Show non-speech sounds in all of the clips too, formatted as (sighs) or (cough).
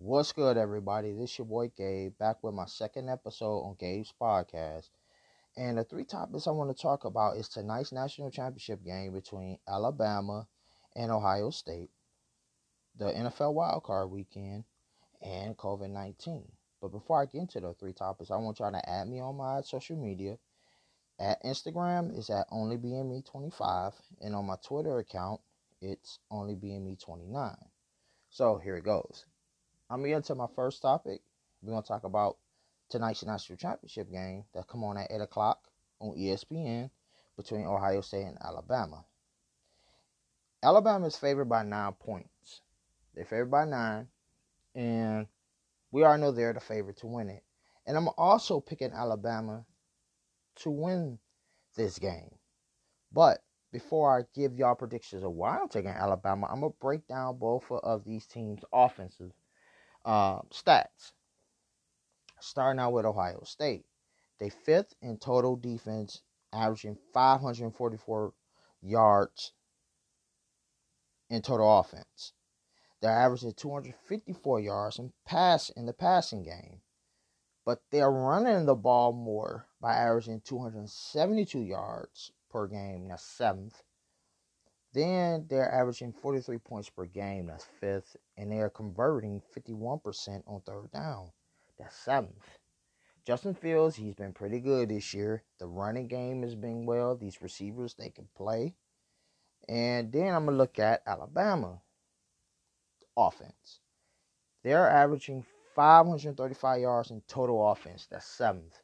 What's good, everybody? This is your boy Gabe back with my second episode on Gabe's podcast. And the three topics I want to talk about is tonight's national championship game between Alabama and Ohio State, the NFL wildcard weekend, and COVID 19. But before I get into those three topics, I want y'all to add me on my social media. At Instagram is at onlybme25, and on my Twitter account, it's onlybme29. So here it goes. I'm get into my first topic. We're gonna talk about tonight's national championship game that come on at eight o'clock on ESPN between Ohio State and Alabama. Alabama is favored by nine points. They're favored by nine, and we all know they're the favorite to win it. And I'm also picking Alabama to win this game. But before I give y'all predictions of why I'm taking Alabama, I'm gonna break down both of these teams' offensive uh, stats. Starting out with Ohio State, they fifth in total defense, averaging 544 yards in total offense. They're averaging 254 yards in pass in the passing game, but they're running the ball more by averaging 272 yards per game. That's seventh. Then they're averaging 43 points per game. That's fifth. And they are converting 51% on third down. That's seventh. Justin Fields, he's been pretty good this year. The running game has been well. These receivers, they can play. And then I'm going to look at Alabama offense. They're averaging 535 yards in total offense. That's seventh.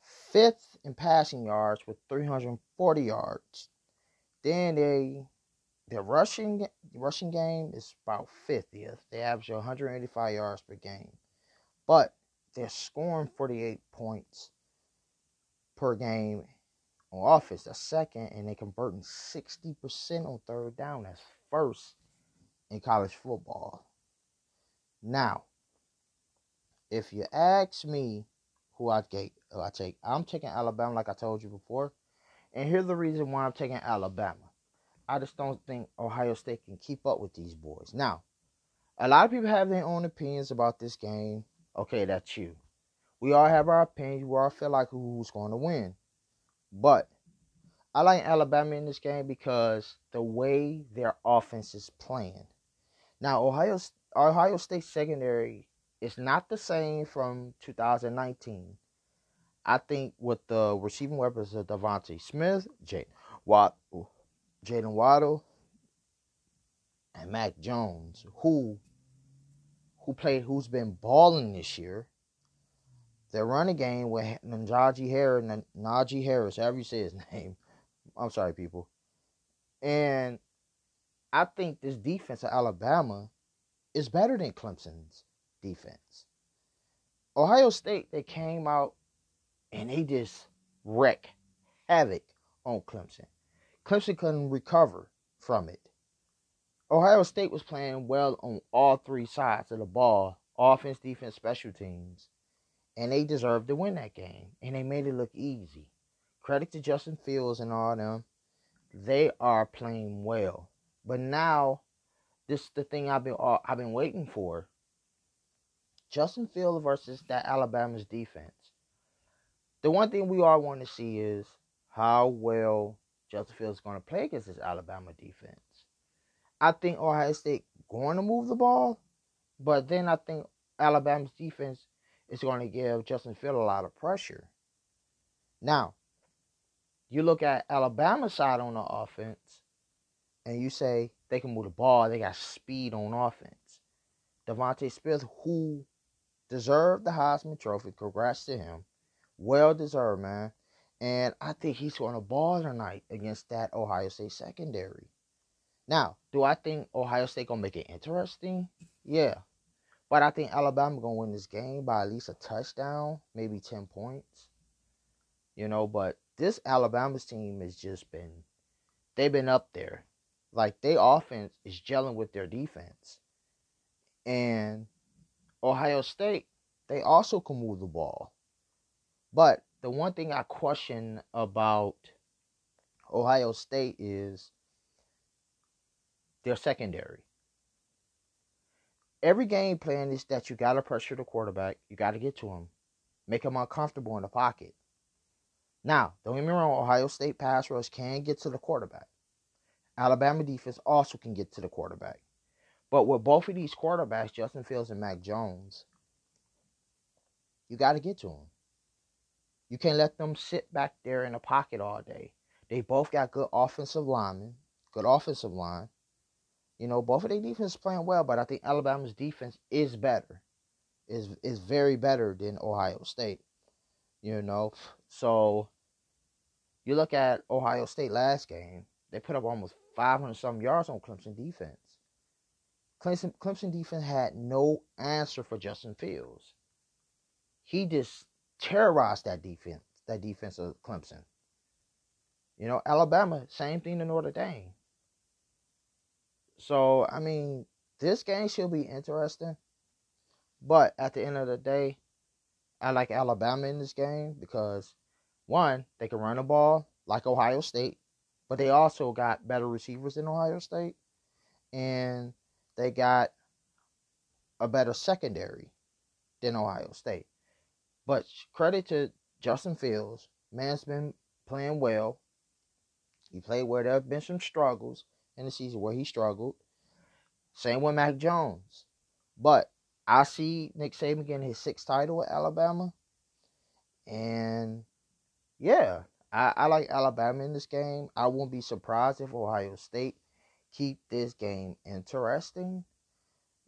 Fifth in passing yards with 340 yards. Then they their rushing rushing game is about 50th. They average 185 yards per game. But they're scoring 48 points per game on offense. That's second, and they're converting 60% on third down. That's first in college football. Now, if you ask me who I take, I take, I'm taking Alabama, like I told you before. And here's the reason why I'm taking Alabama. I just don't think Ohio State can keep up with these boys. Now, a lot of people have their own opinions about this game. Okay, that's you. We all have our opinions. We all feel like who's going to win. But I like Alabama in this game because the way their offense is playing. Now, Ohio Ohio State secondary is not the same from 2019. I think with the receiving weapons of DeVonta Smith, Jay Watt, Waddle, and Mac Jones, who who played who's been balling this year. Their running game with Najee Harris, Najee Harris, however you say his (laughs) name. I'm sorry, people. And I think this defense of Alabama is better than Clemson's defense. Ohio State, they came out and they just wreck havoc on Clemson. Clemson couldn't recover from it. Ohio State was playing well on all three sides of the ball offense, defense, special teams. And they deserved to win that game. And they made it look easy. Credit to Justin Fields and all them. They are playing well. But now, this is the thing I've been uh, I've been waiting for. Justin Fields versus that Alabama's defense the one thing we all want to see is how well Justin Fields is going to play against this Alabama defense. I think Ohio State going to move the ball, but then I think Alabama's defense is going to give Justin Fields a lot of pressure. Now, you look at Alabama's side on the offense, and you say they can move the ball, they got speed on offense. DeVonta Smith, who deserved the Heisman Trophy, congrats to him. Well deserved, man. And I think he's going to ball tonight against that Ohio State secondary. Now, do I think Ohio State gonna make it interesting? Yeah. But I think Alabama gonna win this game by at least a touchdown, maybe 10 points. You know, but this Alabama's team has just been they've been up there. Like their offense is gelling with their defense. And Ohio State, they also can move the ball. But the one thing I question about Ohio State is their secondary. every game plan is that you got to pressure the quarterback. You got to get to him, make him uncomfortable in the pocket. Now, don't get me wrong, Ohio State pass rush can get to the quarterback. Alabama defense also can get to the quarterback. But with both of these quarterbacks, Justin Fields and Mac Jones, you got to get to them. You can't let them sit back there in the pocket all day. They both got good offensive linemen, good offensive line. You know, both of their defense playing well, but I think Alabama's defense is better. Is is very better than Ohio State. You know, so you look at Ohio State last game, they put up almost 500 some yards on Clemson defense. Clemson, Clemson defense had no answer for Justin Fields. He just terrorized that defense, that defense of Clemson. You know, Alabama, same thing to Notre Dame. So, I mean, this game should be interesting. But at the end of the day, I like Alabama in this game because one, they can run the ball like Ohio State, but they also got better receivers than Ohio State. And they got a better secondary than Ohio State. But credit to Justin Fields. Man's been playing well. He played where there have been some struggles in the season where he struggled. Same with Mac Jones. But I see Nick Saban getting his sixth title at Alabama. And yeah, I, I like Alabama in this game. I won't be surprised if Ohio State keep this game interesting.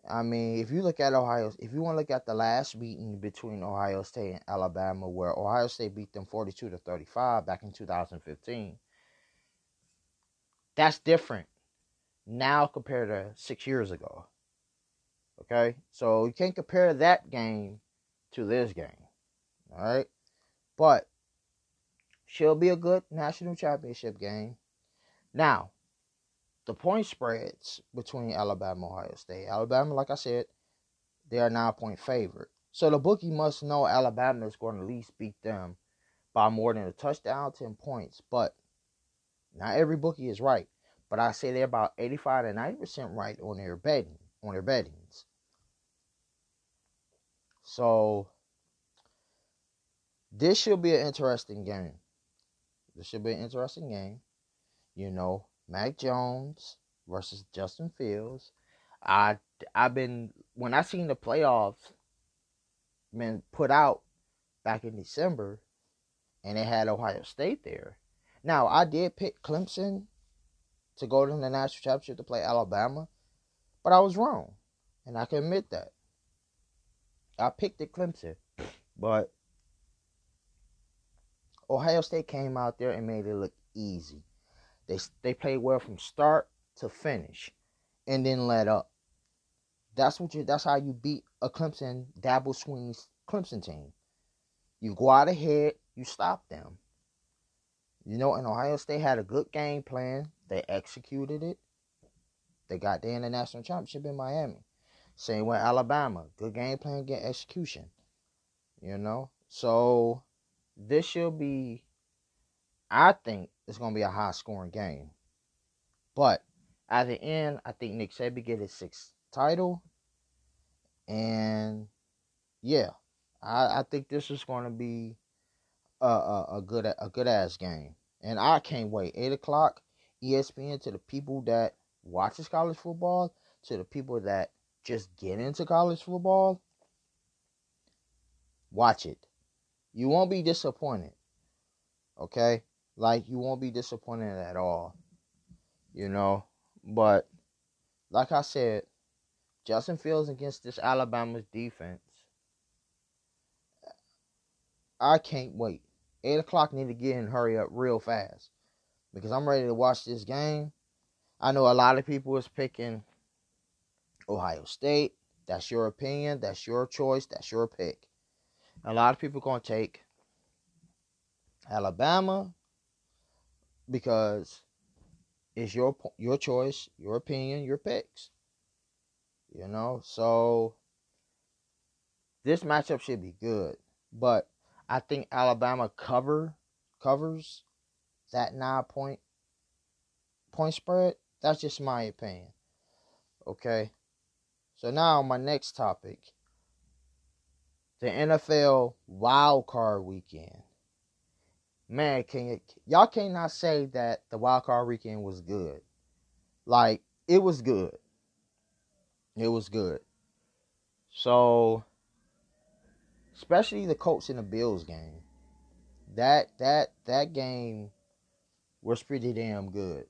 I mean, if you look at Ohio, if you want to look at the last meeting between Ohio State and Alabama, where Ohio State beat them 42 to 35 back in 2015, that's different now compared to six years ago. Okay, so you can't compare that game to this game. All right, but she'll be a good national championship game. Now, the point spreads between Alabama and Ohio State. Alabama, like I said, they are nine point favorite. So the bookie must know Alabama is going to at least beat them by more than a touchdown, 10 points. But not every bookie is right. But I say they're about 85 to 90% right on their betting, on their bettings. So this should be an interesting game. This should be an interesting game. You know, Mac Jones versus Justin Fields. I I've been when I seen the playoffs been put out back in December, and they had Ohio State there. Now I did pick Clemson to go to the national championship to play Alabama, but I was wrong, and I can admit that. I picked it Clemson, but Ohio State came out there and made it look easy. They they played well from start to finish, and then let up. That's what you. That's how you beat a Clemson Dabo Swinney's Clemson team. You go out ahead, you stop them. You know, and Ohio State had a good game plan. They executed it. They got there in the national championship in Miami. Same with Alabama. Good game plan, good execution. You know? So this should be I think it's gonna be a high scoring game. But at the end, I think Nick Saban get his sixth title. And yeah, I, I think this is gonna be a, a, a good a good ass game. And I can't wait. Eight o'clock, ESPN to the people that watches college football, to the people that just get into college football. Watch it. You won't be disappointed. Okay? Like you won't be disappointed at all. You know, but like I said, Justin Fields against this Alabama's defense. I can't wait. Eight o'clock need to get in hurry up real fast. Because I'm ready to watch this game. I know a lot of people is picking Ohio State. That's your opinion. That's your choice. That's your pick. A lot of people gonna take Alabama because it's your your choice, your opinion, your picks. You know, so this matchup should be good, but I think Alabama cover covers that nine point point spread. That's just my opinion. Okay, So now my next topic. The NFL wild card weekend. Man, can you, y'all cannot say that the wild card weekend was good. Like it was good. It was good. So especially the Colts and the Bills game. That that that game was pretty damn good,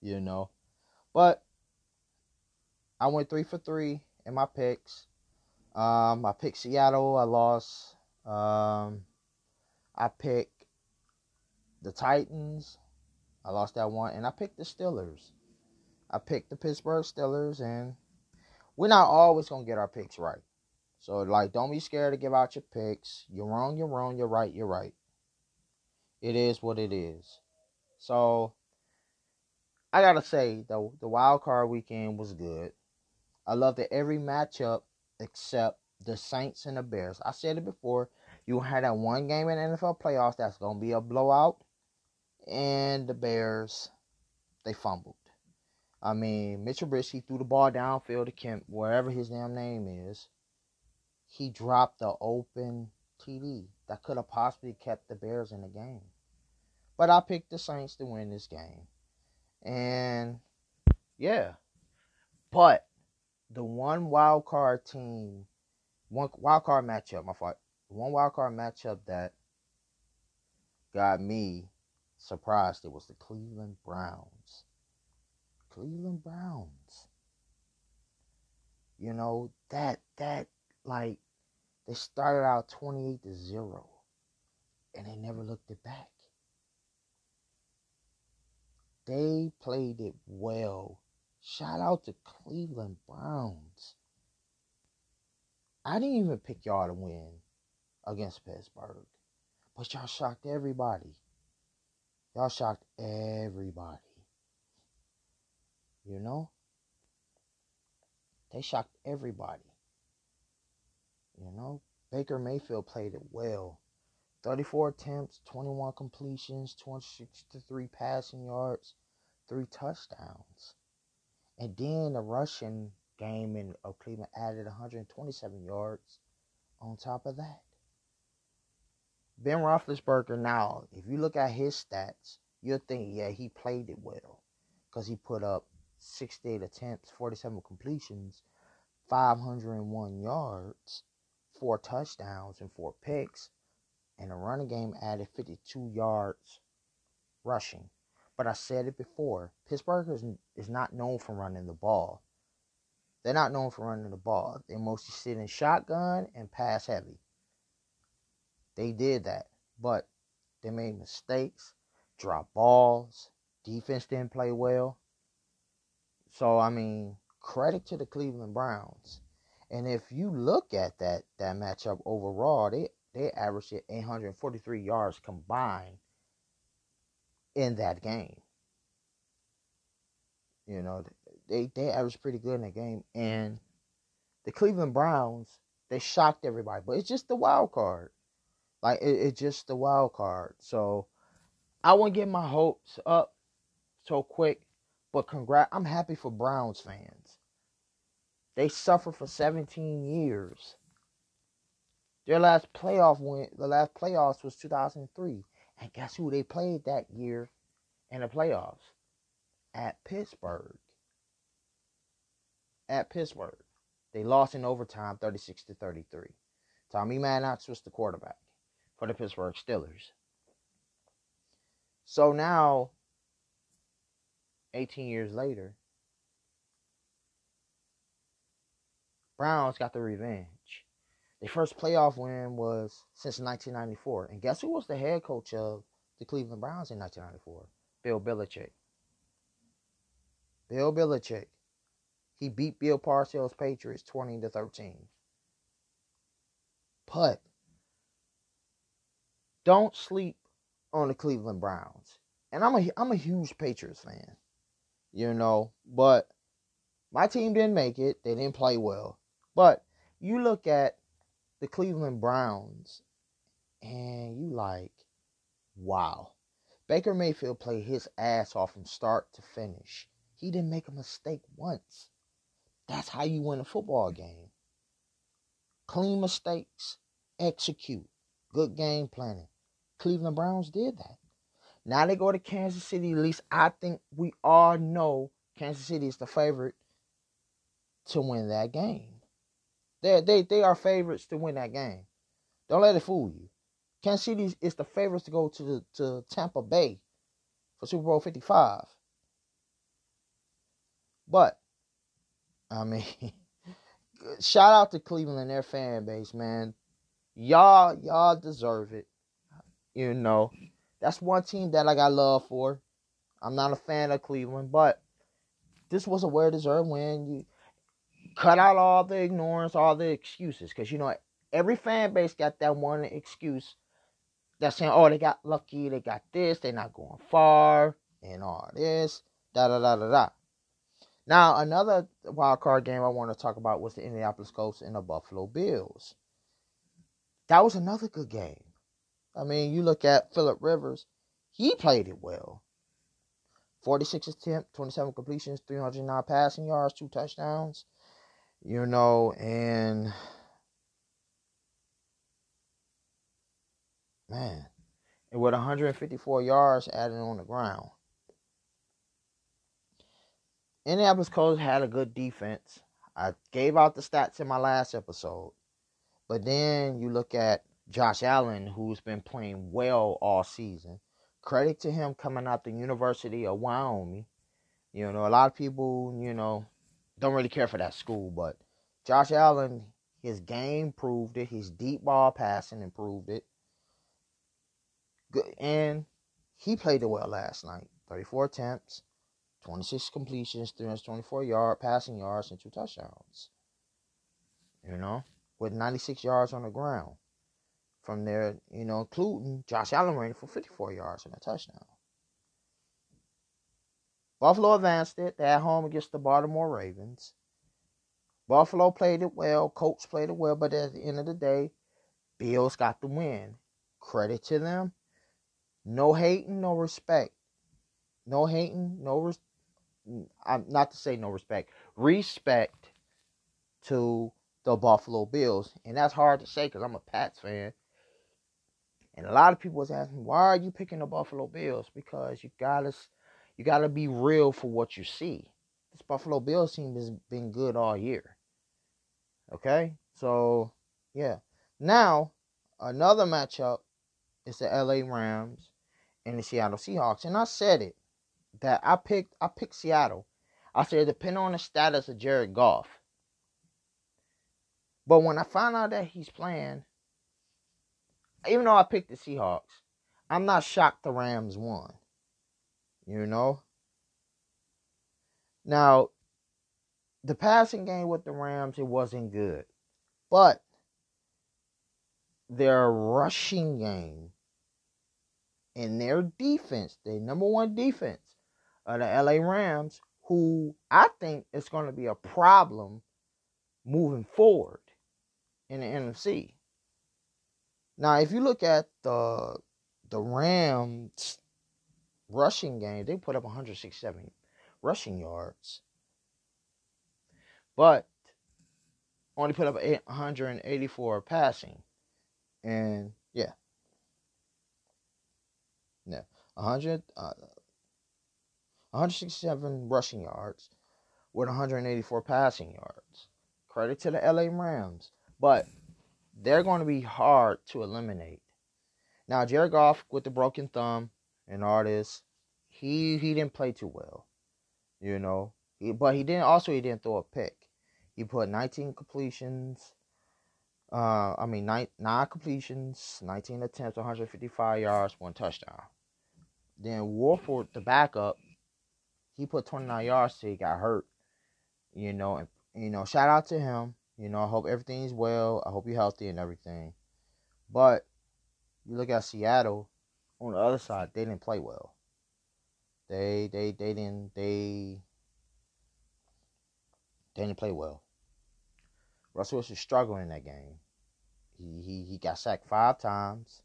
you know. But I went three for three in my picks. Um, I picked Seattle. I lost. Um, I picked the Titans. I lost that one, and I picked the Steelers. I picked the Pittsburgh Steelers, and we're not always gonna get our picks right. So like don't be scared to give out your picks. You're wrong, you're wrong, you're right, you're right. It is what it is. So I gotta say the the wild card weekend was good. I loved that every matchup except the Saints and the Bears. I said it before. You had that one game in NFL playoffs that's gonna be a blowout, and the Bears they fumbled. I mean, Mitchell Trubisky threw the ball downfield to Kemp, wherever his damn name is he dropped the open TD that could have possibly kept the Bears in the game. But I picked the Saints to win this game. And yeah. But the one wild card team, one wild card matchup, my fault. One wild card matchup that got me surprised it was the Cleveland Browns. Cleveland Browns. You know, that that like they started out 28 to 0 and they never looked it back. They played it well. Shout out to Cleveland Browns. I didn't even pick y'all to win against Pittsburgh. But y'all shocked everybody. Y'all shocked everybody. You know? They shocked everybody. You know, Baker Mayfield played it well. 34 attempts, 21 completions, 263 passing yards, three touchdowns. And then the rushing game in Cleveland added 127 yards on top of that. Ben Roethlisberger now, if you look at his stats, you'll think, yeah, he played it well. Because he put up 68 attempts, 47 completions, 501 yards, four touchdowns and four picks, and the running game added 52 yards rushing. But I said it before Pittsburgh is, is not known for running the ball. They're not known for running the ball. They mostly sit in shotgun and pass heavy. They did that, but they made mistakes, dropped balls, defense didn't play well. So, I mean, credit to the Cleveland Browns. And if you look at that that matchup overall, they they averaged 843 yards combined in that game. You know, they they averaged pretty good in that game, and the Cleveland Browns they shocked everybody. But it's just the wild card, like it, it's just the wild card. So I won't get my hopes up so quick, but congrats. I'm happy for Browns fans they suffered for 17 years. Their last playoff win, the last playoffs was 2003. And guess who they played that year in the playoffs? At Pittsburgh. At Pittsburgh. They lost in overtime 36 to 33. Tommy Maddox was the quarterback for the Pittsburgh Steelers. So now, 18 years later, Browns got the revenge. Their first playoff win was since 1994. And guess who was the head coach of the Cleveland Browns in 1994? Bill Belichick. Bill Belichick. He beat Bill Parcells' Patriots 20 to 13. But don't sleep on the Cleveland Browns. And I'm a I'm a huge Patriots fan. You know, but my team didn't make it. They didn't play well. But you look at the Cleveland Browns and you like, wow. Baker Mayfield played his ass off from start to finish. He didn't make a mistake once. That's how you win a football game. Clean mistakes, execute, good game planning. Cleveland Browns did that. Now they go to Kansas City. At least I think we all know Kansas City is the favorite to win that game. They they they are favorites to win that game. Don't let it fool you. Kansas City is the favorites to go to the, to Tampa Bay for Super Bowl 55. But I (laughs) mean, shout out to Cleveland and their fan base, man. Y'all y'all deserve it. You know, that's one team that I got love for. I'm not a fan of Cleveland, but this was a well deserved win. You cut out all the ignorance, all the excuses, because you know every fan base got that one excuse that's saying, "Oh, they got lucky, they got this, they're not going far, and all this, da da da da da." Now, another wild card game I want to talk about was the Indianapolis Colts and the Buffalo Bills. That was another good game. I mean, you look at Philip Rivers, he played it well. 46 attempts, 27 completions, 309 passing yards, two touchdowns. You know, and man, and with 154 yards added on the ground. Indianapolis Colts had a good defense. I gave out the stats in my last episode. But then you look at Josh Allen, who's been playing well all season. Credit to him coming out the University of Wyoming. You know, a lot of people, you know, don't really care for that school, but Josh Allen, his game proved it. His deep ball passing improved it. Good, and he played it well last night. 34 attempts, 26 completions, 324 yard passing yards, and two touchdowns. You know, with 96 yards on the ground. From there, you know, including Josh Allen ran for 54 yards and a touchdown. Buffalo advanced it. They're at home against the Baltimore Ravens. Buffalo played it well. Colts played it well, but at the end of the day, Bills got the win. Credit to them. No hating, no respect. No hating, no res- I'm not to say no respect, respect to the Buffalo Bills, and that's hard to say because I'm a Pats fan. And a lot of people was asking, why are you picking the Buffalo Bills? Because you gotta, you gotta be real for what you see. This Buffalo Bills team has been good all year. Okay, so yeah. Now another matchup is the LA Rams and the Seattle Seahawks, and I said it that I picked I picked Seattle. I said depending on the status of Jared Goff. But when I found out that he's playing, even though I picked the Seahawks, I'm not shocked the Rams won. You know? Now, the passing game with the Rams, it wasn't good. But their rushing game and their defense, their number one defense, of the LA Rams, who I think is going to be a problem moving forward in the NFC. Now, if you look at the the Rams rushing game, they put up 167 rushing yards, but only put up 184 passing, and yeah, yeah, 100. Uh, 167 rushing yards with 184 passing yards. Credit to the LA Rams, but they're going to be hard to eliminate. Now, Jared Goff with the broken thumb and all this, he he didn't play too well, you know. He, but he didn't also he didn't throw a pick. He put 19 completions. Uh, I mean nine nine completions, 19 attempts, 155 yards, one touchdown. Then Wolford, the backup, he put 29 yards till he got hurt. You know, and you know, shout out to him. You know, I hope everything's well. I hope you're healthy and everything. But you look at Seattle on the other side, they didn't play well. They they they didn't they they didn't play well. Russell Wilson struggled in that game. He he he got sacked five times.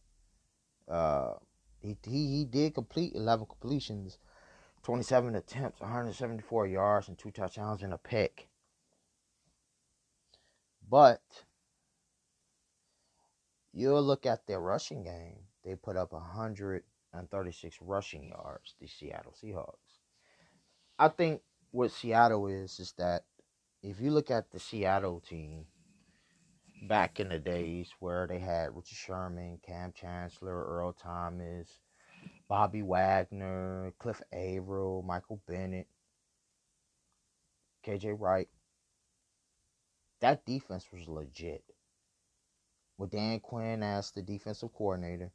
Uh, he he he did complete eleven completions, 27 attempts, 174 yards, and two touchdowns and a pick. But you'll look at their rushing game. They put up 136 rushing yards, the Seattle Seahawks. I think what Seattle is is that if you look at the Seattle team back in the days where they had Richard Sherman, Kam Chancellor, Earl Thomas, Bobby Wagner, Cliff Avril, Michael Bennett, KJ Wright, that defense was legit. With Dan Quinn as the defensive coordinator,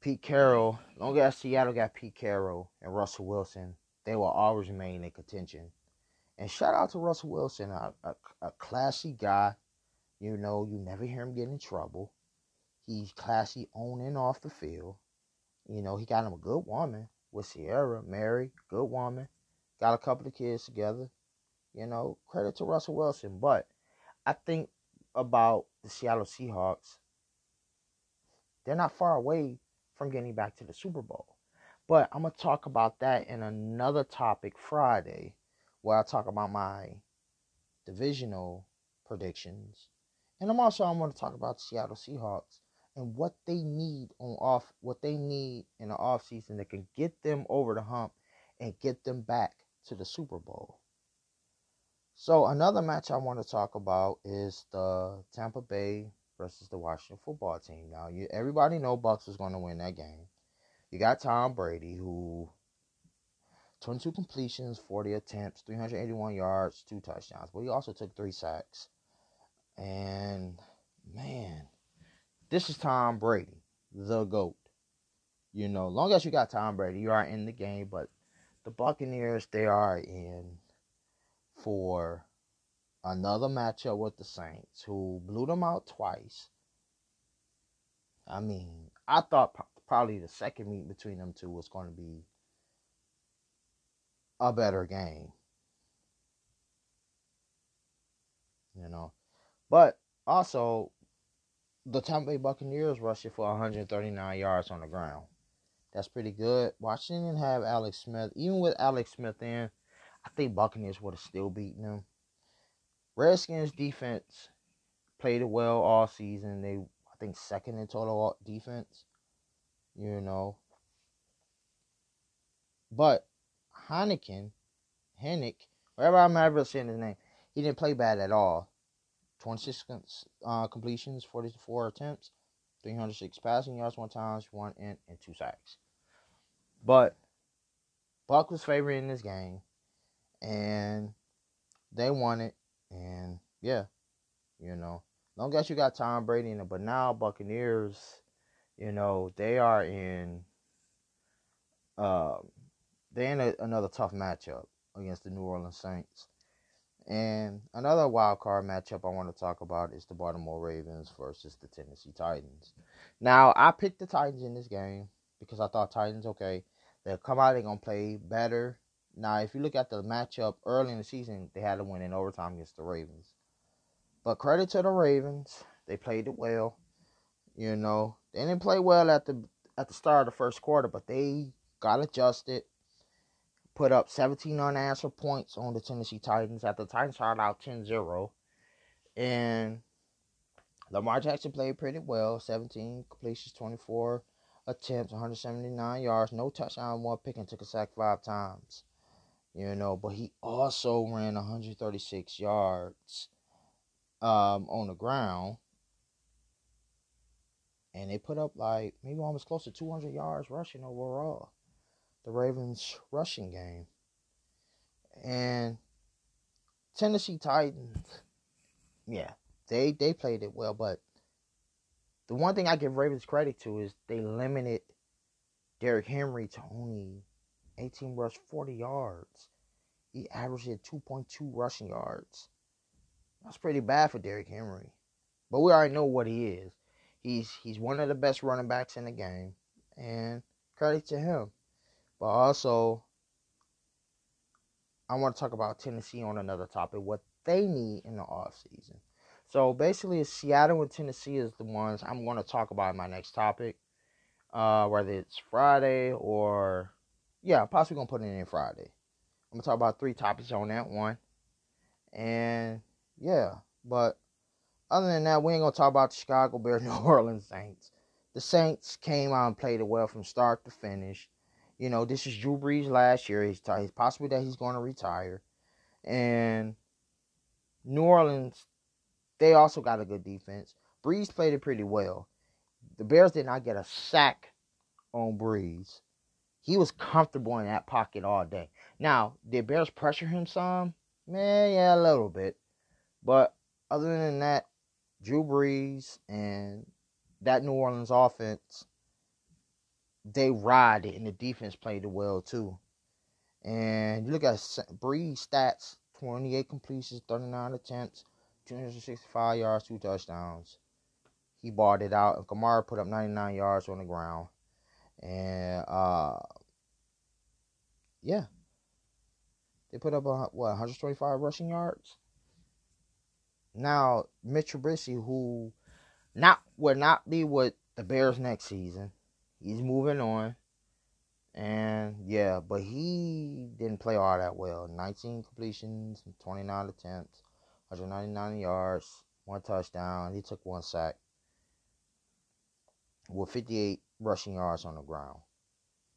Pete Carroll, long as Seattle got Pete Carroll and Russell Wilson, they will always remain in contention. And shout out to Russell Wilson, a, a, a classy guy. You know, you never hear him get in trouble. He's classy on and off the field. You know, he got him a good woman with Ciara, Mary, good woman. Got a couple of kids together. You know, credit to Russell Wilson. But I think about the Seattle Seahawks, they're not far away from getting back to the Super Bowl. But I'm going to talk about that in another topic Friday, where I talk about my divisional predictions. And I'm also I'm going to talk about the Seattle Seahawks and what they need on off what they need in the offseason that can get them over the hump and get them back to the Super Bowl. So another match I want to talk about is the Tampa Bay versus the Washington football team. Now, you everybody know Bucs is going to win that game. You got Tom Brady who 22 completions, 40 attempts, 381 yards, two touchdowns. But he also took three sacks. And man, this is Tom Brady, the GOAT. You know, long as you got Tom Brady, you are in the game. But the Buccaneers, they are in for another matchup with the Saints, who blew them out twice. I mean, I thought probably the second meet between them two was going to be a better game. You know, but also the Tampa Bay Buccaneers rushed for 139 yards on the ground. That's pretty good. Washington have Alex Smith. Even with Alex Smith in, I think Buccaneers would have still beaten them. Redskins defense played well all season. They I think second in total defense. You know. But Heineken, Hennick, wherever I'm ever saying his name, he didn't play bad at all. 26 uh, completions, 44 attempts, 306 passing yards, one times, one in, and two sacks. But Buck was favored in this game, and they won it. And yeah, you know, long as you got Tom Brady in it. But now Buccaneers, you know, they are in, uh, they're in a, another tough matchup against the New Orleans Saints. And another wild card matchup I want to talk about is the Baltimore Ravens versus the Tennessee Titans. Now, I picked the Titans in this game because I thought Titans, okay, they'll come out, they're to play better. Now, if you look at the matchup early in the season, they had to win in overtime against the Ravens. But credit to the Ravens, they played it well. You know, they didn't play well at the at the start of the first quarter, but they got adjusted put up 17 unanswered points on the Tennessee Titans after the Titans started out 10-0. And Lamar Jackson played pretty well. 17 completions, 24 attempts, 179 yards, no touchdown, one pick, and took a sack five times. You know, but he also ran 136 yards um, on the ground. And they put up like maybe almost close to 200 yards rushing overall the Ravens rushing game. And Tennessee Titans, yeah, they they played it well, but the one thing I give Ravens credit to is they limited Derrick Henry to only 18 rush 40 yards. He averaged 2.2 rushing yards. That's pretty bad for Derrick Henry. But we already know what he is. He's he's one of the best running backs in the game. And credit to him. But also, I want to talk about Tennessee on another topic, what they need in the offseason. So basically, Seattle and Tennessee is the ones I'm going to talk about in my next topic. Uh, whether it's Friday or, yeah, possibly to put it in Friday. I'm to talk about three topics on that one. And yeah, but other than that, we ain't gonna talk about the Chicago Bears, (laughs) New Orleans Saints. The Saints came out and played it well from start to finish. You know, this is Drew Brees last year. He's, he's possibly that he's going to retire, and New Orleans, they also got a good defense. Brees played it pretty well. The Bears did not get a sack on Brees. He was comfortable in that pocket all day. Now, did Bears pressure him some? Man, yeah, a little bit. But other than that, Drew Brees and that New Orleans offense, they ride it, and the defense played it well too. And you look at Brees' stats 28 completions, 39 attempts, 265 yards, two touchdowns. He bought it out, and Kamara put up 99 yards on the ground. And, uh, yeah. They put up, a, what, 125 rushing yards? Now, Mitch Trubisky, who not will not be with the Bears next season. He's moving on. And yeah, but he didn't play all that well. 19 completions, 29 attempts, 199 yards, one touchdown. He took one sack with 58 rushing yards on the ground.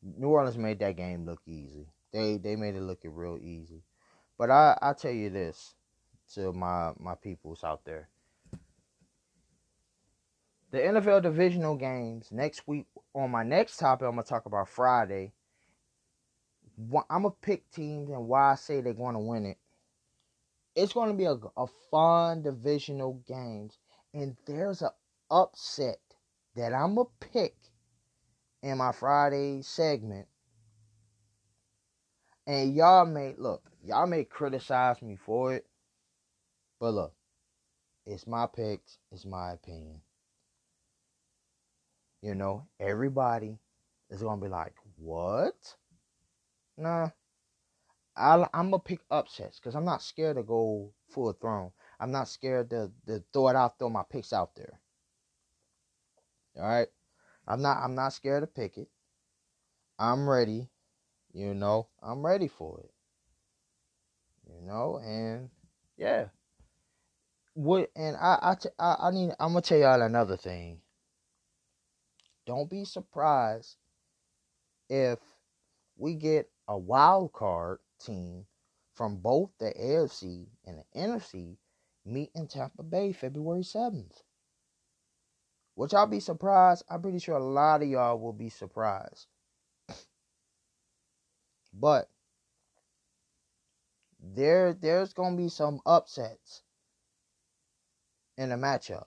New Orleans made that game look easy. They they made it look real easy. But I I tell you this to my my peoples out there. The NFL divisional games next week on my next topic I'm gonna talk about Friday. I'm gonna pick teams and why I say they're gonna win it. It's gonna be a, a fun divisional games, and there's a upset that I'm gonna pick in my Friday segment. And y'all may look, y'all may criticize me for it, but look, it's my picks, it's my opinion. You know, everybody is gonna be like, "What?" Nah, i am gonna pick upsets because I'm not scared to go full throne. I'm not scared to, to throw it out, throw my picks out there. All right, I'm not. I'm not scared to pick it. I'm ready. You know, I'm ready for it. You know, and yeah, what and I I, I, I need I'm gonna tell y'all another thing. Don't be surprised if we get a wild card team from both the AFC and the NFC meet in Tampa Bay February 7th. Which I'll be surprised. I'm pretty sure a lot of y'all will be surprised. But there there's gonna be some upsets in the matchup.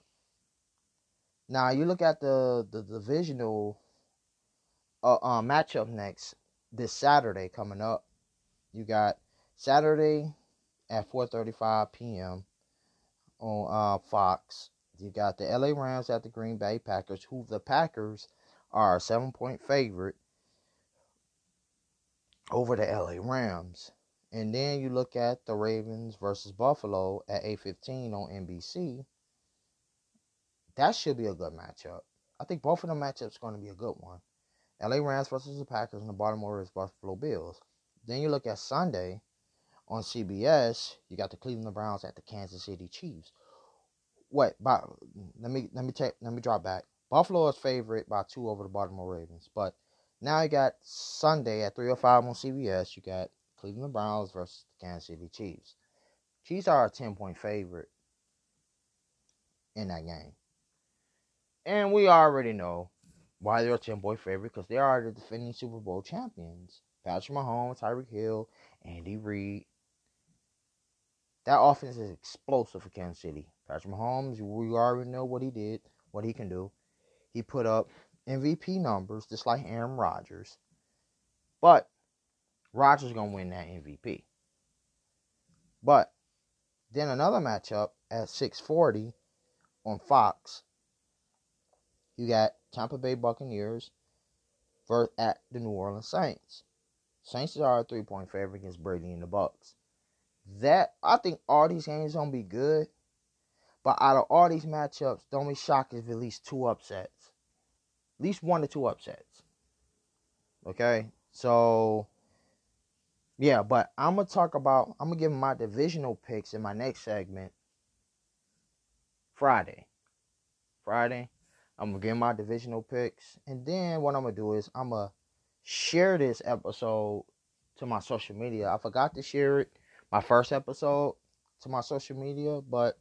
Now you look at the the divisional uh, uh, matchup next this Saturday coming up. You got Saturday at 4:35 p.m. on uh, Fox. You got the LA Rams at the Green Bay Packers, who the Packers are a seven point favorite over the LA Rams. And then you look at the Ravens versus Buffalo at 8:15 on NBC. That should be a good matchup. I think both of the matchups are going to be a good one. LA Rams versus the Packers and the Baltimore Ravens Buffalo Bills. Then you look at Sunday on CBS, you got the Cleveland Browns at the Kansas City Chiefs. Wait, by, let me let me let me drop back. Buffalo is favorite by two over the Baltimore Ravens, but now you got Sunday at 3:05 on CBS. You got Cleveland Browns versus the Kansas City Chiefs. Chiefs are a 10 point favorite in that game. And we already know why they're a 10 point favorite because they are the defending Super Bowl champions. Patrick Mahomes, Tyreek Hill, Andy Reid. That offense is explosive for Kansas City. Patrick Mahomes, we already know what he did, what he can do. He put up MVP numbers just like Aaron Rodgers. But Rodgers gonna win that MVP. But then another matchup at 640 on Fox you got Tampa Bay Buccaneers versus at the New Orleans Saints. Saints are a three point favorite against Brady and the Bucs. That I think all these games gonna be good, but out of all these matchups, don't be shocked if at least two upsets, at least one to two upsets. Okay, so yeah, but I'm gonna talk about I'm gonna give my divisional picks in my next segment Friday. Friday. I'm gonna give my divisional picks, and then what I'm gonna do is I'm gonna share this episode to my social media. I forgot to share it my first episode to my social media, but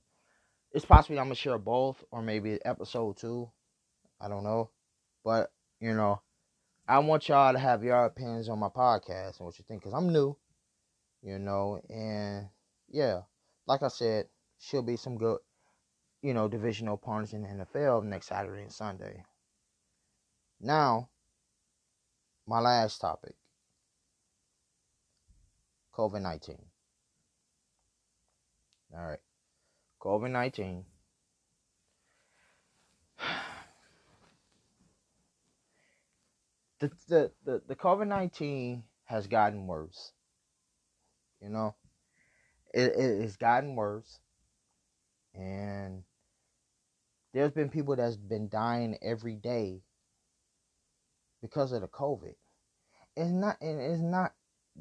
it's possibly I'm gonna share both or maybe episode two. I don't know, but you know, I want y'all to have your opinions on my podcast and what you think, cause I'm new, you know, and yeah, like I said, she'll be some good, you know, divisional opponents in the NFL next Saturday and Sunday. Now, my last topic COVID 19. All right. COVID 19. (sighs) The, the, the, the COVID 19 has gotten worse. You know, it, it has gotten worse. And there's been people that's been dying every day because of the COVID. It's not, and it's not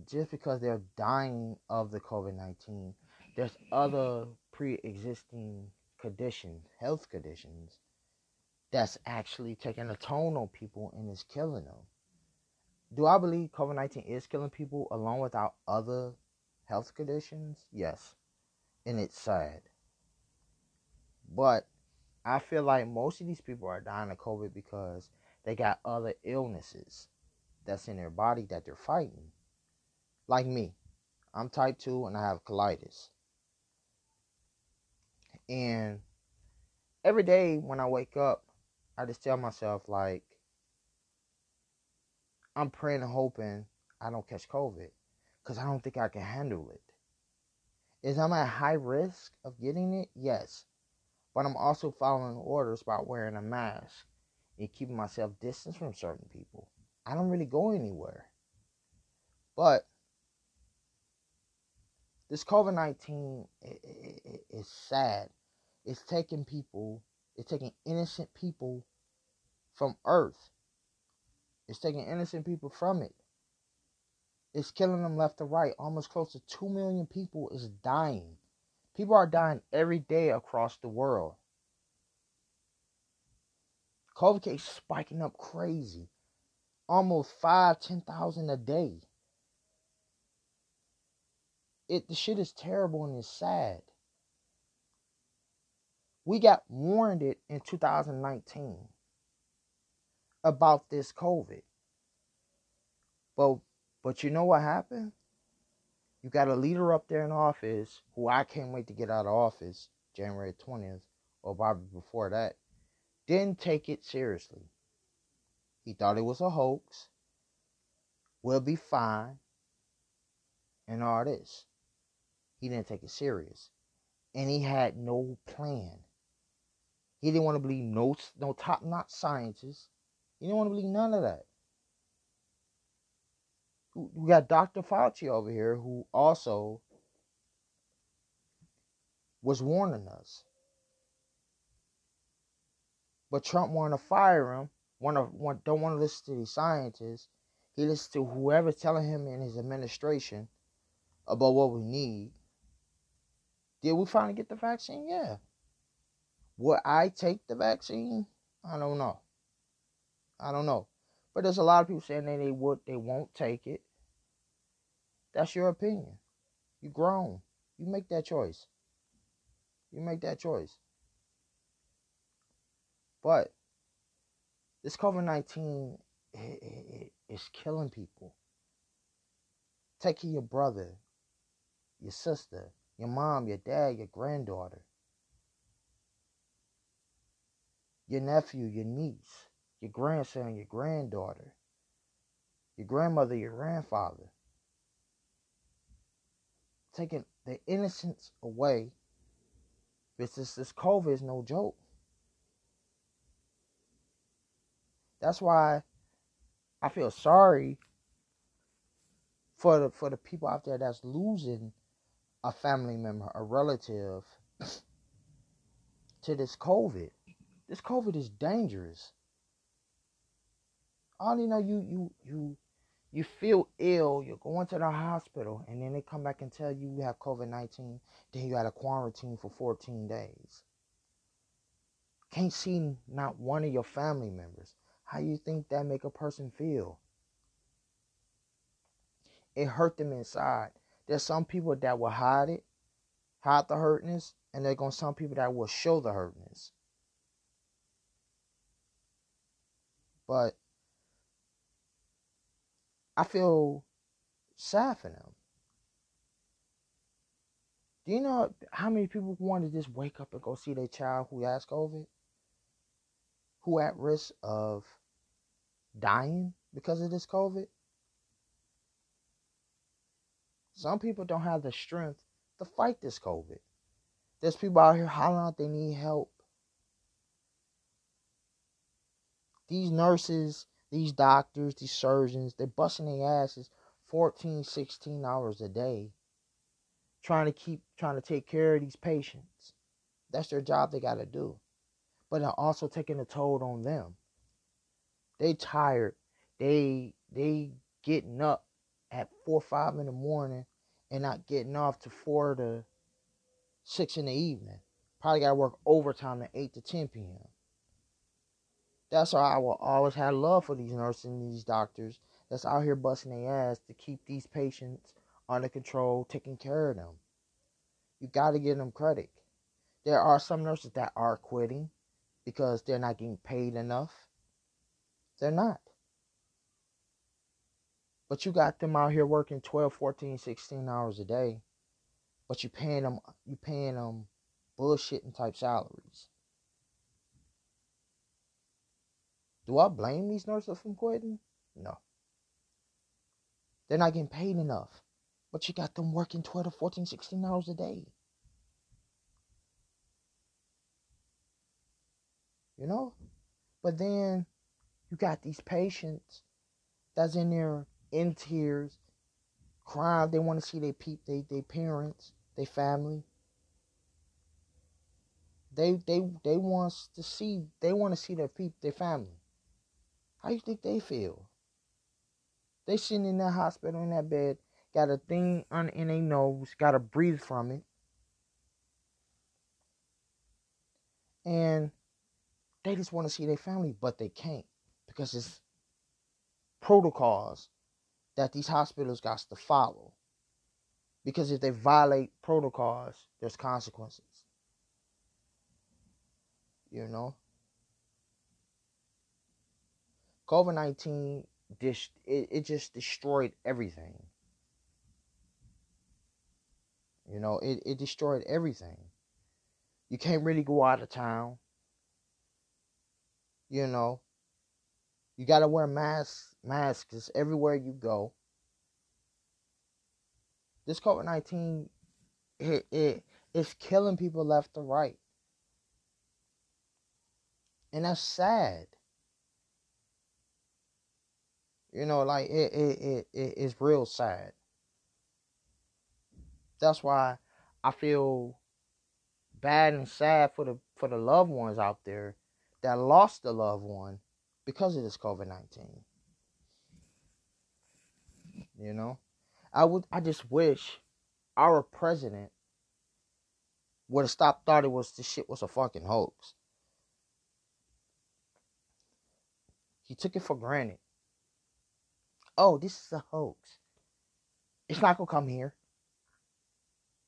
just because they're dying of the COVID 19 there's other pre-existing conditions, health conditions, that's actually taking a toll on people and is killing them. Do I believe COVID 19 is killing people along with our other health conditions? Yes. And it's sad. But I feel like most of these people are dying of COVID because they got other illnesses that's in their body that they're fighting. Like me, I'm type 2 and I have colitis. And every day when I wake up, I just tell myself, like, I'm praying and hoping I don't catch COVID because I don't think I can handle it. Is I'm at high risk of getting it? Yes. But I'm also following orders by wearing a mask and keeping myself distance from certain people. I don't really go anywhere. But this COVID 19 is sad it's taking people, it's taking innocent people from earth. It's taking innocent people from it. It's killing them left to right. Almost close to 2 million people is dying. People are dying every day across the world. COVID case spiking up crazy. Almost 5, 10,000 a day. It the shit is terrible and it's sad. We got warned it in 2019 about this COVID. But but you know what happened? You got a leader up there in office who I can't wait to get out of office January 20th or probably before that. Didn't take it seriously. He thought it was a hoax. We'll be fine. And all this. He didn't take it serious. And he had no plan. He didn't want to believe no, no top notch scientists. He didn't want to believe none of that. We got Dr. Fauci over here who also was warning us. But Trump wanted to fire him. Want to, want, don't want to listen to these scientists. He listens to whoever's telling him in his administration about what we need. Did we finally get the vaccine? Yeah. Would I take the vaccine? I don't know. I don't know. But there's a lot of people saying that they would, they won't take it. That's your opinion. You grown. You make that choice. You make that choice. But this COVID 19 is killing people. Taking your brother, your sister, your mom, your dad, your granddaughter. Your nephew, your niece, your grandson, your granddaughter, your grandmother, your grandfather. Taking the innocence away because this COVID is no joke. That's why I feel sorry for the for the people out there that's losing a family member, a relative to this COVID. This COVID is dangerous. All you know, you you you you feel ill, you're going to the hospital, and then they come back and tell you you have COVID 19, then you got to quarantine for 14 days. can't see not one of your family members. How you think that make a person feel? It hurt them inside. There's some people that will hide it, hide the hurtness, and there's gonna some people that will show the hurtness. But I feel sad for them. Do you know how many people want to just wake up and go see their child who has COVID? Who at risk of dying because of this COVID? Some people don't have the strength to fight this COVID. There's people out here hollering out they need help. These nurses, these doctors, these surgeons, they're busting their asses 14, 16 hours a day trying to keep trying to take care of these patients. That's their job they got to do. But they're also taking a toll on them. They tired. They they getting up at four five in the morning and not getting off to four to six in the evening. Probably got to work overtime at eight to ten p.m. That's why I will always have love for these nurses and these doctors that's out here busting their ass to keep these patients under control, taking care of them. You got to give them credit. There are some nurses that are quitting because they're not getting paid enough. They're not. But you got them out here working 12, 14, 16 hours a day. But you paying them you paying them bullshitting type salaries. Do I blame these nurses from quitting? No. They're not getting paid enough. But you got them working 12 to 14, 16 hours a day. You know? But then you got these patients that's in there in tears, crying. They want to see their peep, they, their parents, their family. They they they wants to see they want to see their peep, their family. How you think they feel? They sitting in that hospital in that bed, got a thing on in their nose, got to breathe from it. And they just want to see their family, but they can't because it's protocols that these hospitals got to follow. Because if they violate protocols, there's consequences. You know? COVID 19, dis- it, it just destroyed everything. You know, it, it destroyed everything. You can't really go out of town. You know, you got to wear masks, masks everywhere you go. This COVID 19, it, it, it's killing people left and right. And that's sad. You know, like it, it, it, it it's real sad. That's why I feel bad and sad for the for the loved ones out there that lost a loved one because of this COVID nineteen. You know, I would I just wish our president would have stopped thought it was this shit was a fucking hoax. He took it for granted. Oh, this is a hoax. It's not gonna come here.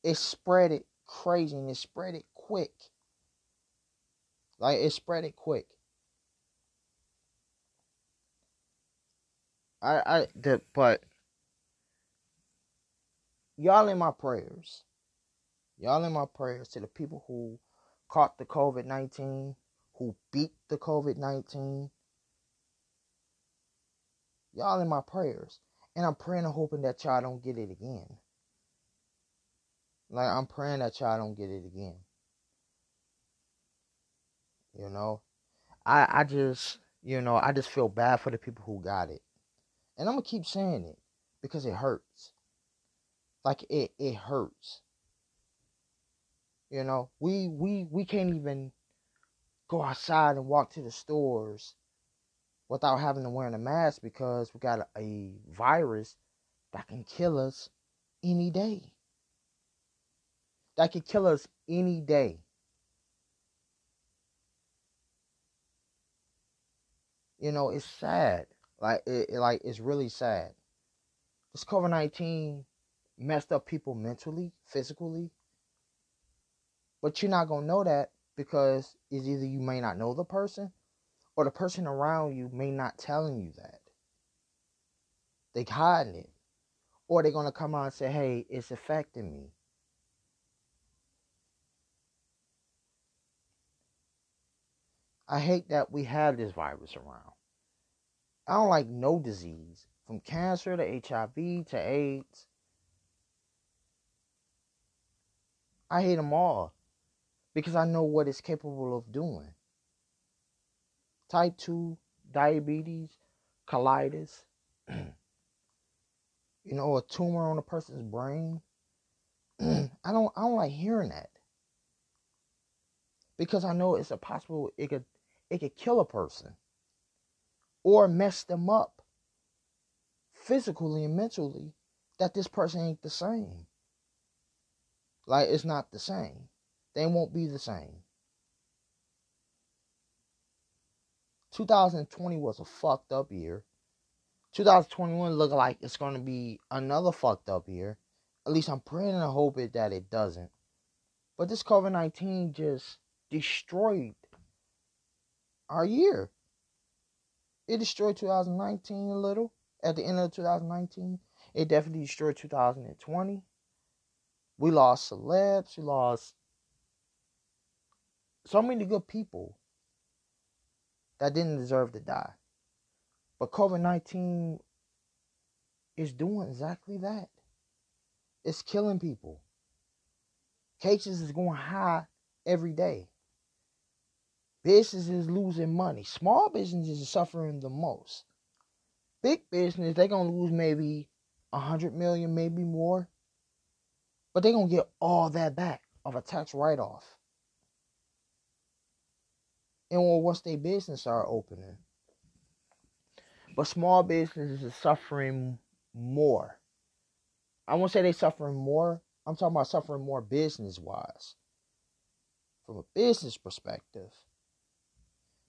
It spread it crazy and it spread it quick. Like it spread it quick. I I the but y'all in my prayers. Y'all in my prayers to the people who caught the COVID 19, who beat the COVID 19. Y'all in my prayers. And I'm praying and hoping that y'all don't get it again. Like, I'm praying that y'all don't get it again. You know? I, I just, you know, I just feel bad for the people who got it. And I'm going to keep saying it because it hurts. Like, it, it hurts. You know, we, we, we can't even go outside and walk to the stores without having to wear a mask because we got a, a virus that can kill us any day. That could kill us any day. You know, it's sad. Like it, it like it's really sad. This COVID nineteen messed up people mentally, physically. But you're not gonna know that because it's either you may not know the person or the person around you may not telling you that. They hiding it. Or they're gonna come out and say, hey, it's affecting me. I hate that we have this virus around. I don't like no disease, from cancer to HIV to AIDS. I hate them all because I know what it's capable of doing. Type 2 diabetes, colitis, (clears throat) you know, a tumor on a person's brain. (clears throat) I don't I don't like hearing that. Because I know it's a possible it could it could kill a person or mess them up physically and mentally that this person ain't the same. Like it's not the same. They won't be the same. 2020 was a fucked up year. 2021 look like it's going to be another fucked up year. At least I'm praying and hoping that it doesn't. But this COVID 19 just destroyed our year. It destroyed 2019 a little at the end of 2019. It definitely destroyed 2020. We lost celebs. We lost so many good people that didn't deserve to die. But COVID 19 is doing exactly that. It's killing people. Cases is going high every day. Businesses is losing money. Small businesses are suffering the most. Big business, they're gonna lose maybe a hundred million, maybe more. But they're gonna get all that back of a tax write-off. And once their business are opening. But small businesses are suffering more. I won't say they suffering more. I'm talking about suffering more business wise. From a business perspective.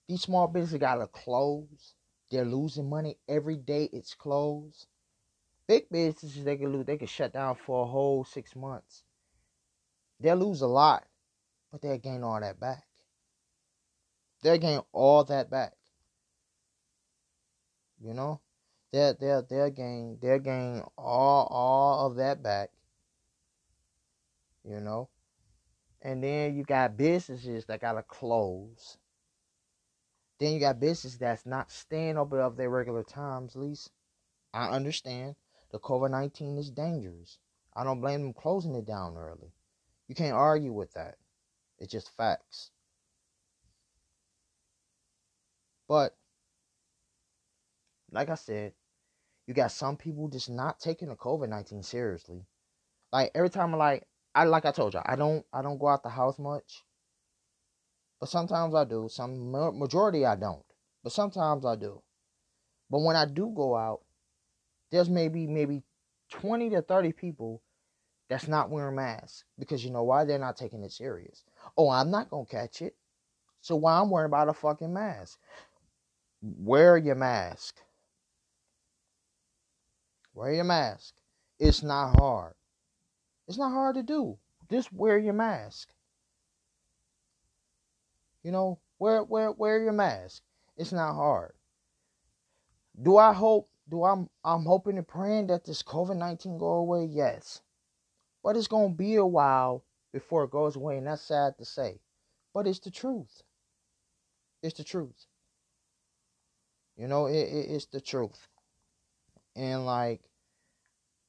These small businesses gotta close. They're losing money every day. It's closed. Big businesses they can lose. They can shut down for a whole six months. They'll lose a lot, but they'll gain all that back. They'll getting all that back. You know, They're they'll they're gain they'll gain all all of that back. You know, and then you got businesses that gotta close. Then you got business that's not staying open of their regular times, at least. I understand the COVID 19 is dangerous. I don't blame them closing it down early. You can't argue with that. It's just facts. But, like I said, you got some people just not taking the COVID 19 seriously. Like every time like I like I told you, I don't I don't go out the house much. But sometimes I do. Some majority I don't. But sometimes I do. But when I do go out, there's maybe maybe 20 to 30 people that's not wearing masks because you know why they're not taking it serious. Oh, I'm not to catch it. So why I'm worrying about a fucking mask? Wear your mask. Wear your mask. It's not hard. It's not hard to do. Just wear your mask. You know, wear wear wear your mask. It's not hard. Do I hope? Do I'm I'm hoping and praying that this COVID nineteen go away? Yes, but it's gonna be a while before it goes away, and that's sad to say, but it's the truth. It's the truth. You know, it, it it's the truth, and like.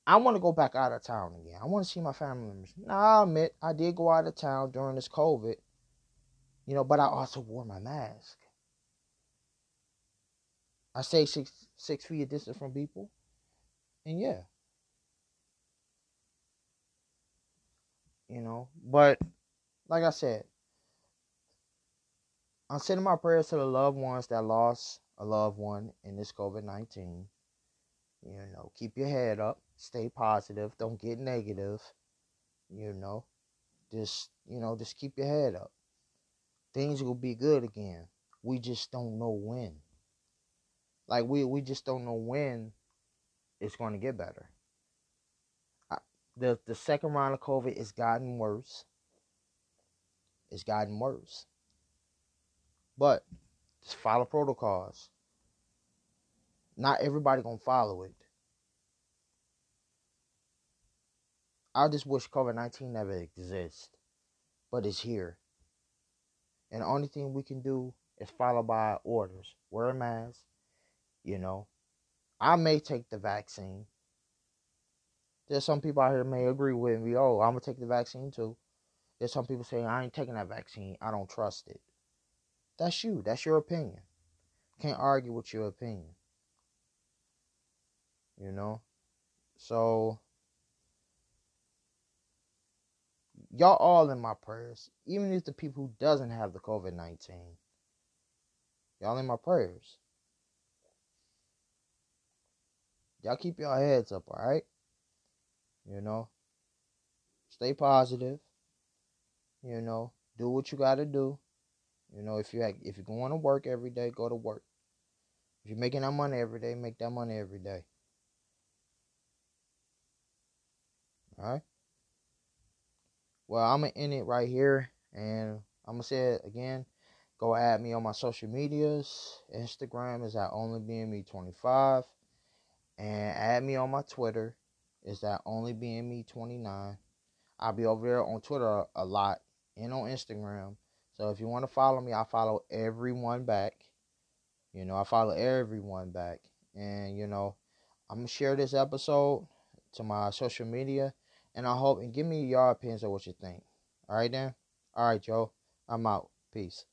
I want to go back out of town again. I want to see my family members. Now, I admit I did go out of town during this COVID, you know, but I also wore my mask. I stay six six feet distance from people. And yeah. You know, but like I said, I'm sending my prayers to the loved ones that lost a loved one in this COVID 19. You know, keep your head up, stay positive, don't get negative. You know, just, you know, just keep your head up things will be good again. We just don't know when. Like we we just don't know when it's going to get better. The the second round of COVID has gotten worse. It's gotten worse. But just follow protocols. Not everybody gonna follow it. I just wish COVID nineteen never exists, but it's here. And the only thing we can do is follow by orders. Wear a mask. You know, I may take the vaccine. There's some people out here may agree with me. Oh, I'm gonna take the vaccine too. There's some people saying I ain't taking that vaccine. I don't trust it. That's you. That's your opinion. Can't argue with your opinion. You know? So y'all all in my prayers. Even if the people who doesn't have the COVID nineteen. Y'all in my prayers. Y'all keep your heads up, alright? You know? Stay positive. You know, do what you gotta do. You know, if you if you're going to work every day, go to work. If you're making that money every day, make that money every day. All right. Well, I'm gonna end it right here, and I'm gonna say it again. Go add me on my social medias. Instagram is at onlybme25, and add me on my Twitter. Is that onlybme29. I'll be over there on Twitter a lot and on Instagram. So if you want to follow me, I follow everyone back. You know, I follow everyone back. And, you know, I'm going to share this episode to my social media. And I hope, and give me your opinions of what you think. All right, then? All right, Joe. I'm out. Peace.